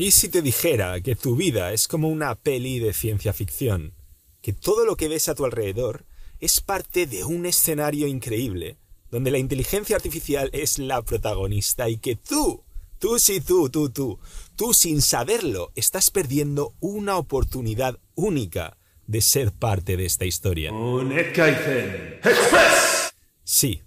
¿Y si te dijera que tu vida es como una peli de ciencia ficción? Que todo lo que ves a tu alrededor es parte de un escenario increíble, donde la inteligencia artificial es la protagonista y que tú, tú sí, tú, tú, tú, tú sin saberlo, estás perdiendo una oportunidad única de ser parte de esta historia. Un Express. Sí,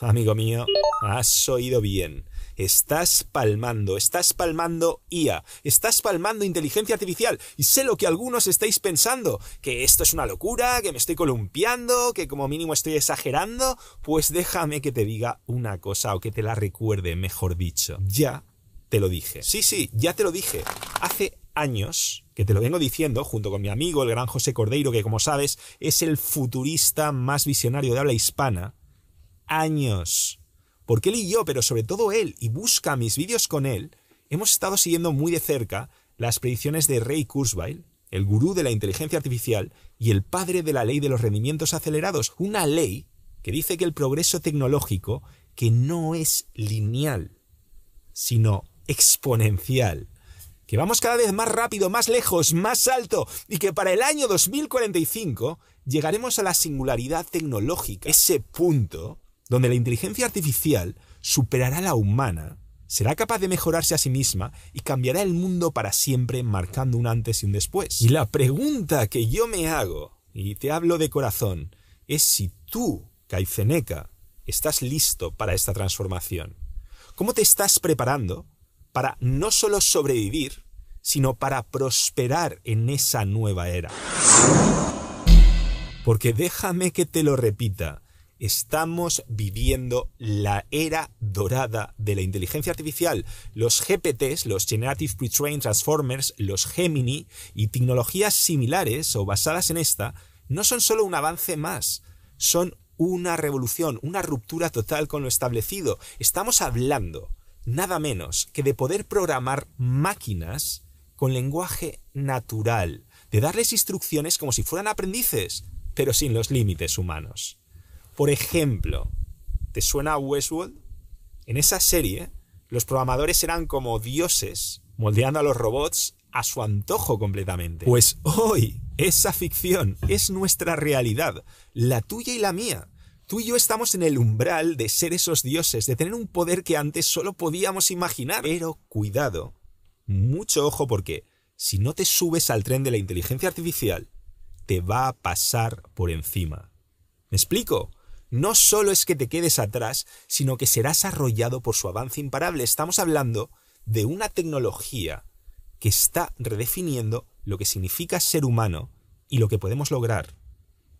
amigo mío, has oído bien. Estás palmando, estás palmando IA, estás palmando inteligencia artificial. Y sé lo que algunos estáis pensando, que esto es una locura, que me estoy columpiando, que como mínimo estoy exagerando. Pues déjame que te diga una cosa, o que te la recuerde, mejor dicho. Ya te lo dije. Sí, sí, ya te lo dije. Hace años que te lo vengo diciendo, junto con mi amigo, el gran José Cordeiro, que como sabes es el futurista más visionario de habla hispana. Años porque él y yo, pero sobre todo él, y busca mis vídeos con él, hemos estado siguiendo muy de cerca las predicciones de Ray Kurzweil, el gurú de la inteligencia artificial y el padre de la ley de los rendimientos acelerados, una ley que dice que el progreso tecnológico que no es lineal, sino exponencial, que vamos cada vez más rápido, más lejos, más alto, y que para el año 2045 llegaremos a la singularidad tecnológica, ese punto donde la inteligencia artificial superará a la humana, será capaz de mejorarse a sí misma y cambiará el mundo para siempre marcando un antes y un después. Y la pregunta que yo me hago, y te hablo de corazón, es si tú, Caiceneca, estás listo para esta transformación. ¿Cómo te estás preparando para no solo sobrevivir, sino para prosperar en esa nueva era? Porque déjame que te lo repita, estamos viviendo la era dorada de la inteligencia artificial. Los GPTs, los Generative Pre-trained Transformers, los Gemini y tecnologías similares o basadas en esta, no son solo un avance más, son una revolución, una ruptura total con lo establecido. Estamos hablando nada menos que de poder programar máquinas con lenguaje natural, de darles instrucciones como si fueran aprendices, pero sin los límites humanos. Por ejemplo, ¿te suena Westworld? En esa serie, los programadores eran como dioses, moldeando a los robots a su antojo completamente. Pues hoy, esa ficción es nuestra realidad, la tuya y la mía. Tú y yo estamos en el umbral de ser esos dioses, de tener un poder que antes solo podíamos imaginar. Pero cuidado, mucho ojo porque si no te subes al tren de la inteligencia artificial, te va a pasar por encima. ¿Me explico? No solo es que te quedes atrás, sino que serás arrollado por su avance imparable. Estamos hablando de una tecnología que está redefiniendo lo que significa ser humano y lo que podemos lograr.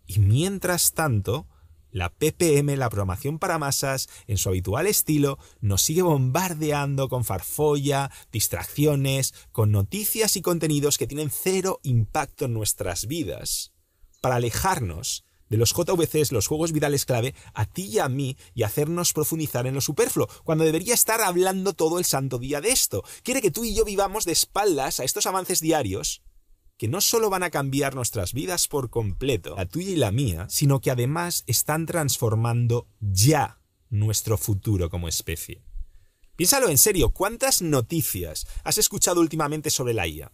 Y mientras tanto, la PPM, la programación para masas, en su habitual estilo, nos sigue bombardeando con farfolla, distracciones, con noticias y contenidos que tienen cero impacto en nuestras vidas, para alejarnos de los JVCs, los juegos vitales clave, a ti y a mí y hacernos profundizar en lo superfluo, cuando debería estar hablando todo el santo día de esto. Quiere que tú y yo vivamos de espaldas a estos avances diarios que no solo van a cambiar nuestras vidas por completo, la tuya y la mía, sino que además están transformando ya nuestro futuro como especie. Piénsalo en serio, ¿cuántas noticias has escuchado últimamente sobre la IA?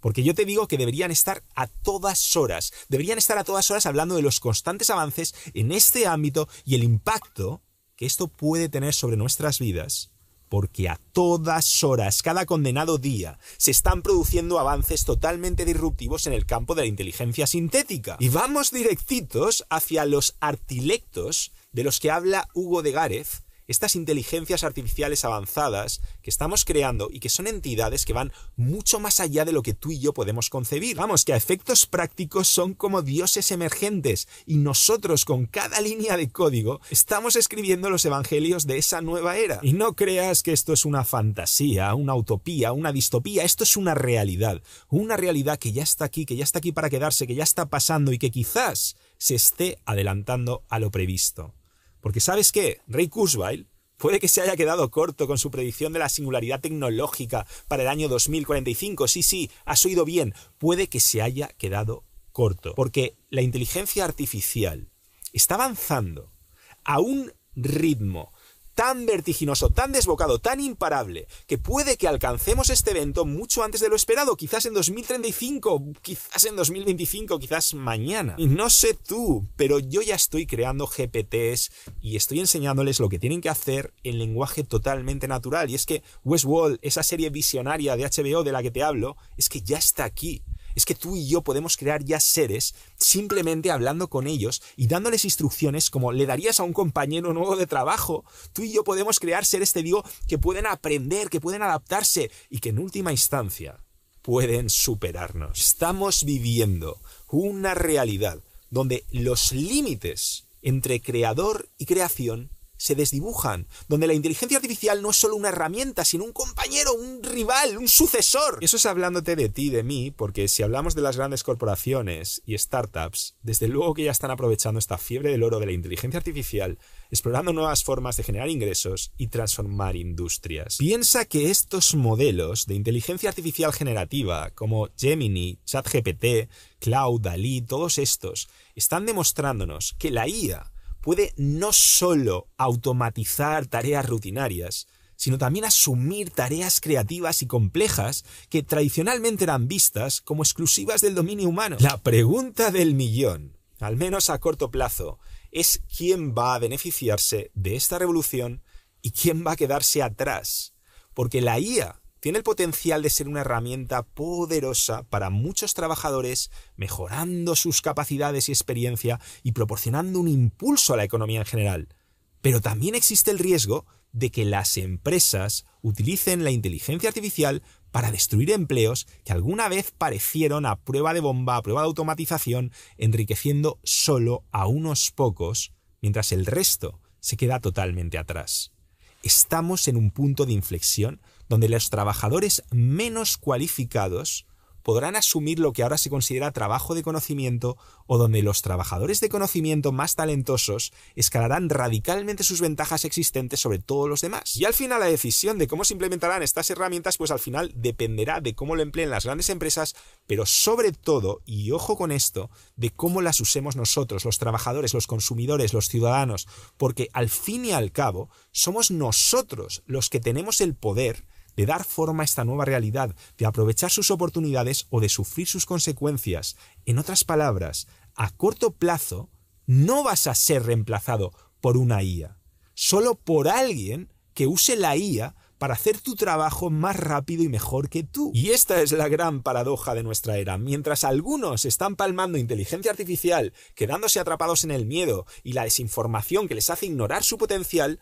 Porque yo te digo que deberían estar a todas horas, deberían estar a todas horas hablando de los constantes avances en este ámbito y el impacto que esto puede tener sobre nuestras vidas. Porque a todas horas, cada condenado día, se están produciendo avances totalmente disruptivos en el campo de la inteligencia sintética. Y vamos directitos hacia los artilectos de los que habla Hugo de Gárez estas inteligencias artificiales avanzadas que estamos creando y que son entidades que van mucho más allá de lo que tú y yo podemos concebir. Vamos, que a efectos prácticos son como dioses emergentes y nosotros con cada línea de código estamos escribiendo los evangelios de esa nueva era. Y no creas que esto es una fantasía, una utopía, una distopía, esto es una realidad, una realidad que ya está aquí, que ya está aquí para quedarse, que ya está pasando y que quizás se esté adelantando a lo previsto. Porque ¿sabes qué? Ray Kurzweil puede que se haya quedado corto con su predicción de la singularidad tecnológica para el año 2045. Sí, sí, has oído bien. Puede que se haya quedado corto. Porque la inteligencia artificial está avanzando a un ritmo tan vertiginoso, tan desbocado, tan imparable, que puede que alcancemos este evento mucho antes de lo esperado, quizás en 2035, quizás en 2025, quizás mañana. Y no sé tú, pero yo ya estoy creando GPTs y estoy enseñándoles lo que tienen que hacer en lenguaje totalmente natural. Y es que Westworld, esa serie visionaria de HBO de la que te hablo, es que ya está aquí es que tú y yo podemos crear ya seres simplemente hablando con ellos y dándoles instrucciones como le darías a un compañero nuevo de trabajo. Tú y yo podemos crear seres, te digo, que pueden aprender, que pueden adaptarse y que en última instancia pueden superarnos. Estamos viviendo una realidad donde los límites entre creador y creación se desdibujan, donde la inteligencia artificial no es solo una herramienta, sino un compañero, un rival, un sucesor. Eso es hablándote de ti, de mí, porque si hablamos de las grandes corporaciones y startups, desde luego que ya están aprovechando esta fiebre del oro de la inteligencia artificial, explorando nuevas formas de generar ingresos y transformar industrias. Piensa que estos modelos de inteligencia artificial generativa, como Gemini, ChatGPT, Cloud, DALI, todos estos, están demostrándonos que la IA puede no solo automatizar tareas rutinarias, sino también asumir tareas creativas y complejas que tradicionalmente eran vistas como exclusivas del dominio humano. La pregunta del millón, al menos a corto plazo, es quién va a beneficiarse de esta revolución y quién va a quedarse atrás. Porque la IA tiene el potencial de ser una herramienta poderosa para muchos trabajadores, mejorando sus capacidades y experiencia y proporcionando un impulso a la economía en general. Pero también existe el riesgo de que las empresas utilicen la inteligencia artificial para destruir empleos que alguna vez parecieron a prueba de bomba, a prueba de automatización, enriqueciendo solo a unos pocos, mientras el resto se queda totalmente atrás. Estamos en un punto de inflexión donde los trabajadores menos cualificados podrán asumir lo que ahora se considera trabajo de conocimiento o donde los trabajadores de conocimiento más talentosos escalarán radicalmente sus ventajas existentes sobre todos los demás. Y al final la decisión de cómo se implementarán estas herramientas pues al final dependerá de cómo lo empleen las grandes empresas, pero sobre todo, y ojo con esto, de cómo las usemos nosotros, los trabajadores, los consumidores, los ciudadanos, porque al fin y al cabo somos nosotros los que tenemos el poder de dar forma a esta nueva realidad, de aprovechar sus oportunidades o de sufrir sus consecuencias. En otras palabras, a corto plazo no vas a ser reemplazado por una IA, solo por alguien que use la IA para hacer tu trabajo más rápido y mejor que tú. Y esta es la gran paradoja de nuestra era. Mientras algunos están palmando inteligencia artificial, quedándose atrapados en el miedo y la desinformación que les hace ignorar su potencial,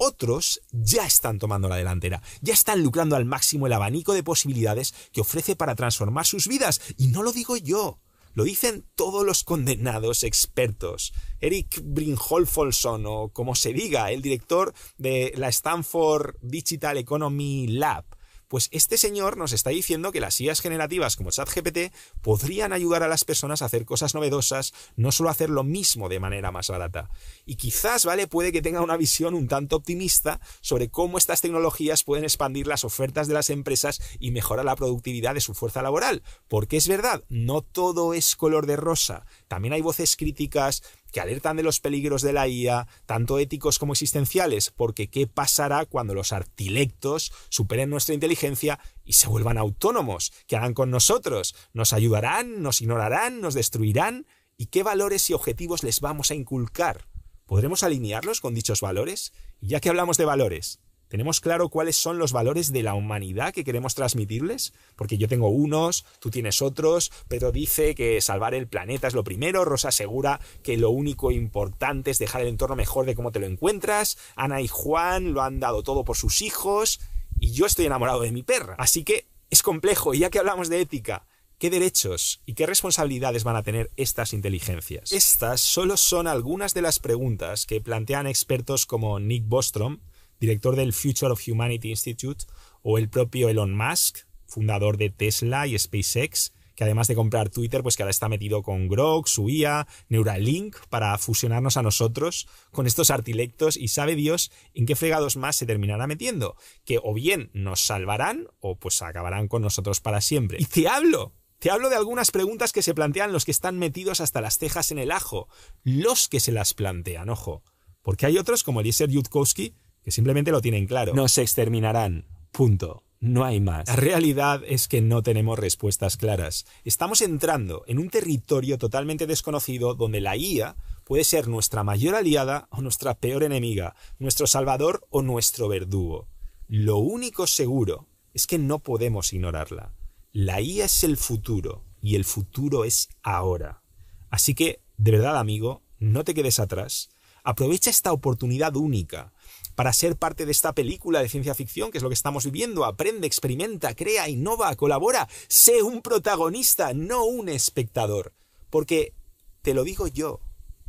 otros ya están tomando la delantera, ya están lucrando al máximo el abanico de posibilidades que ofrece para transformar sus vidas. Y no lo digo yo, lo dicen todos los condenados expertos. Eric Brinholfolson, o como se diga, el director de la Stanford Digital Economy Lab, pues este señor nos está diciendo que las IAs generativas como ChatGPT podrían ayudar a las personas a hacer cosas novedosas, no solo hacer lo mismo de manera más barata. Y quizás, ¿vale? Puede que tenga una visión un tanto optimista sobre cómo estas tecnologías pueden expandir las ofertas de las empresas y mejorar la productividad de su fuerza laboral. Porque es verdad, no todo es color de rosa. También hay voces críticas que alertan de los peligros de la IA, tanto éticos como existenciales, porque ¿qué pasará cuando los artilectos superen nuestra inteligencia y se vuelvan autónomos? ¿Qué harán con nosotros? ¿Nos ayudarán? ¿Nos ignorarán? ¿Nos destruirán? ¿Y qué valores y objetivos les vamos a inculcar? ¿Podremos alinearlos con dichos valores? Y ya que hablamos de valores, ¿Tenemos claro cuáles son los valores de la humanidad que queremos transmitirles? Porque yo tengo unos, tú tienes otros, Pedro dice que salvar el planeta es lo primero, Rosa asegura que lo único importante es dejar el entorno mejor de cómo te lo encuentras, Ana y Juan lo han dado todo por sus hijos, y yo estoy enamorado de mi perra. Así que es complejo, y ya que hablamos de ética, ¿Qué derechos y qué responsabilidades van a tener estas inteligencias? Estas solo son algunas de las preguntas que plantean expertos como Nick Bostrom, director del Future of Humanity Institute, o el propio Elon Musk, fundador de Tesla y SpaceX, que además de comprar Twitter, pues que ahora está metido con Grok, su IA, Neuralink, para fusionarnos a nosotros con estos artilectos y sabe Dios en qué fregados más se terminará metiendo, que o bien nos salvarán o pues acabarán con nosotros para siempre. Y te hablo, te hablo de algunas preguntas que se plantean los que están metidos hasta las cejas en el ajo, los que se las plantean, ojo, porque hay otros como Eliezer Yudkowsky que simplemente lo tienen claro. Nos exterminarán. Punto. No hay más. La realidad es que no tenemos respuestas claras. Estamos entrando en un territorio totalmente desconocido donde la IA puede ser nuestra mayor aliada o nuestra peor enemiga, nuestro salvador o nuestro verdugo. Lo único seguro es que no podemos ignorarla. La IA es el futuro y el futuro es ahora. Así que, de verdad amigo, no te quedes atrás. Aprovecha esta oportunidad única para ser parte de esta película de ciencia ficción, que es lo que estamos viviendo. Aprende, experimenta, crea, innova, colabora. Sé un protagonista, no un espectador. Porque, te lo digo yo,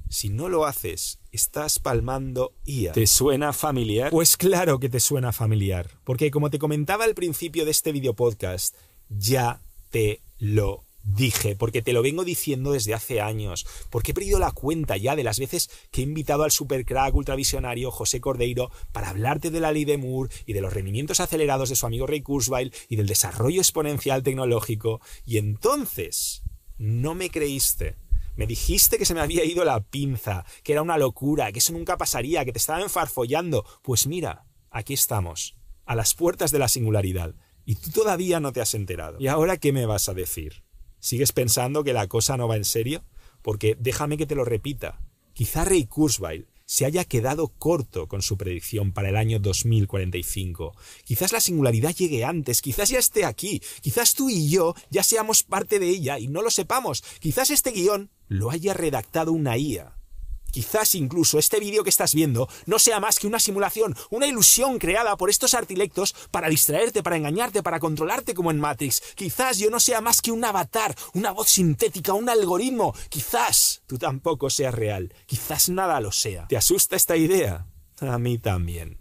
si no lo haces, estás palmando IA. ¿Te suena familiar? Pues claro que te suena familiar, porque como te comentaba al principio de este video podcast, ya te lo dije, porque te lo vengo diciendo desde hace años, porque he perdido la cuenta ya de las veces que he invitado al supercrack ultravisionario José Cordeiro para hablarte de la ley de Moore y de los rendimientos acelerados de su amigo Ray Kurzweil y del desarrollo exponencial tecnológico, y entonces no me creíste. Me dijiste que se me había ido la pinza, que era una locura, que eso nunca pasaría, que te estaba enfarfollando. Pues mira, aquí estamos, a las puertas de la singularidad, y tú todavía no te has enterado. ¿Y ahora qué me vas a decir? ¿Sigues pensando que la cosa no va en serio? Porque déjame que te lo repita. Quizá Ray Kurzweil se haya quedado corto con su predicción para el año 2045. Quizás la singularidad llegue antes, quizás ya esté aquí, quizás tú y yo ya seamos parte de ella y no lo sepamos, quizás este guion lo haya redactado una IA. Quizás incluso este vídeo que estás viendo no sea más que una simulación, una ilusión creada por estos artilectos para distraerte, para engañarte, para controlarte como en Matrix. Quizás yo no sea más que un avatar, una voz sintética, un algoritmo. Quizás tú tampoco seas real. Quizás nada lo sea. ¿Te asusta esta idea? A mí también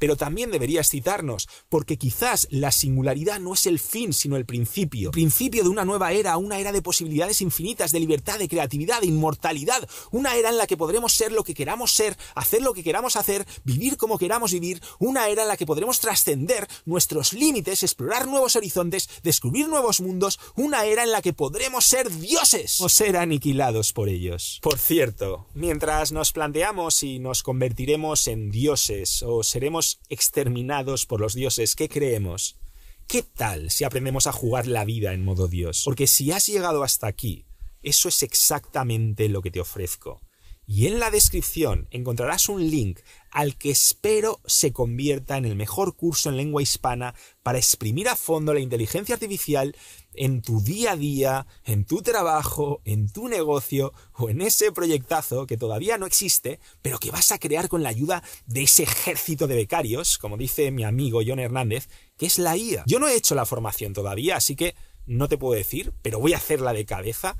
pero también deberías citarnos, porque quizás la singularidad no es el fin, sino el principio. principio de una nueva era, una era de posibilidades infinitas, de libertad, de creatividad, de inmortalidad, una era en la que podremos ser lo que queramos ser, hacer lo que queramos hacer, vivir como queramos vivir, una era en la que podremos trascender nuestros límites, explorar nuevos horizontes, descubrir nuevos mundos, una era en la que podremos ser dioses o ser aniquilados por ellos. Por cierto, mientras nos planteamos si nos convertiremos en dioses o seremos exterminados por los dioses, ¿qué creemos? ¿Qué tal si aprendemos a jugar la vida en modo Dios? Porque si has llegado hasta aquí, eso es exactamente lo que te ofrezco. Y en la descripción encontrarás un link al que espero se convierta en el mejor curso en lengua hispana para exprimir a fondo la inteligencia artificial en tu día a día, en tu trabajo, en tu negocio o en ese proyectazo que todavía no existe, pero que vas a crear con la ayuda de ese ejército de becarios, como dice mi amigo John Hernández, que es la IA. Yo no he hecho la formación todavía, así que no te puedo decir, pero voy a hacerla de cabeza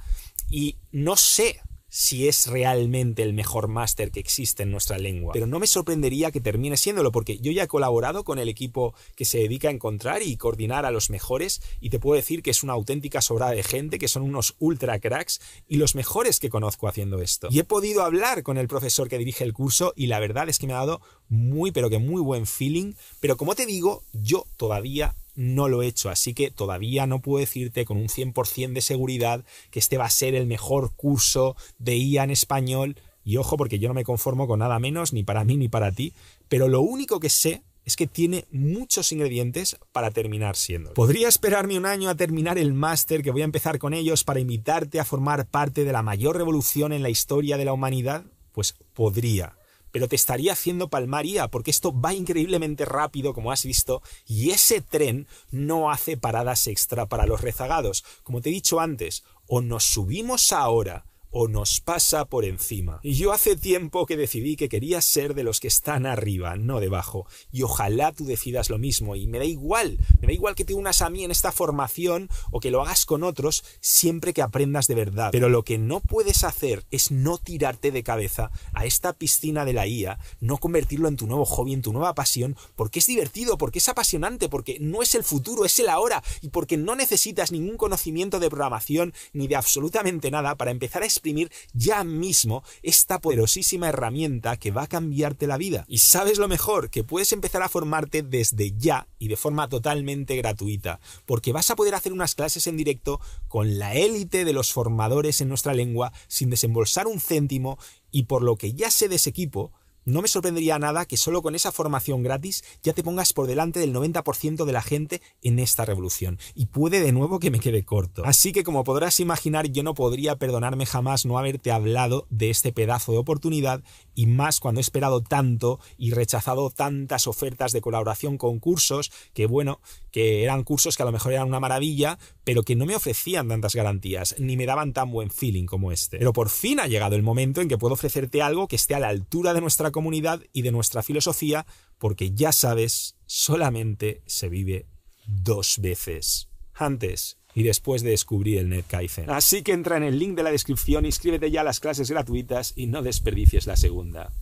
y no sé si es realmente el mejor máster que existe en nuestra lengua. Pero no me sorprendería que termine siéndolo, porque yo ya he colaborado con el equipo que se dedica a encontrar y coordinar a los mejores, y te puedo decir que es una auténtica sobrada de gente, que son unos ultra cracks y los mejores que conozco haciendo esto. Y he podido hablar con el profesor que dirige el curso, y la verdad es que me ha dado muy, pero que muy buen feeling. Pero como te digo, yo todavía no lo he hecho, así que todavía no puedo decirte con un 100% de seguridad que este va a ser el mejor curso de IA en español. Y ojo, porque yo no me conformo con nada menos, ni para mí ni para ti, pero lo único que sé es que tiene muchos ingredientes para terminar siendo. ¿Podría esperarme un año a terminar el máster que voy a empezar con ellos para invitarte a formar parte de la mayor revolución en la historia de la humanidad? Pues podría pero te estaría haciendo palmaría porque esto va increíblemente rápido, como has visto, y ese tren no hace paradas extra para los rezagados. Como te he dicho antes, o nos subimos ahora o nos pasa por encima. Y yo hace tiempo que decidí que quería ser de los que están arriba, no debajo. Y ojalá tú decidas lo mismo. Y me da igual, me da igual que te unas a mí en esta formación o que lo hagas con otros, siempre que aprendas de verdad. Pero lo que no puedes hacer es no tirarte de cabeza a esta piscina de la IA, no convertirlo en tu nuevo hobby, en tu nueva pasión, porque es divertido, porque es apasionante, porque no es el futuro, es el ahora, y porque no necesitas ningún conocimiento de programación ni de absolutamente nada para empezar a exprimir ya mismo esta poderosísima herramienta que va a cambiarte la vida. Y sabes lo mejor, que puedes empezar a formarte desde ya y de forma totalmente gratuita, porque vas a poder hacer unas clases en directo con la élite de los formadores en nuestra lengua sin desembolsar un céntimo y por lo que ya sé de ese equipo, no me sorprendería nada que solo con esa formación gratis ya te pongas por delante del 90% de la gente en esta revolución. Y puede de nuevo que me quede corto. Así que como podrás imaginar, yo no podría perdonarme jamás no haberte hablado de este pedazo de oportunidad y más cuando he esperado tanto y rechazado tantas ofertas de colaboración con cursos que bueno, que eran cursos que a lo mejor eran una maravilla, pero que no me ofrecían tantas garantías ni me daban tan buen feeling como este. Pero por fin ha llegado el momento en que puedo ofrecerte algo que esté a la altura de comunidad y de nuestra filosofía, porque ya sabes, solamente se vive dos veces. Antes y después de descubrir el NetKaizen. Así que entra en el link de la descripción, inscríbete ya a las clases gratuitas y no desperdicies la segunda.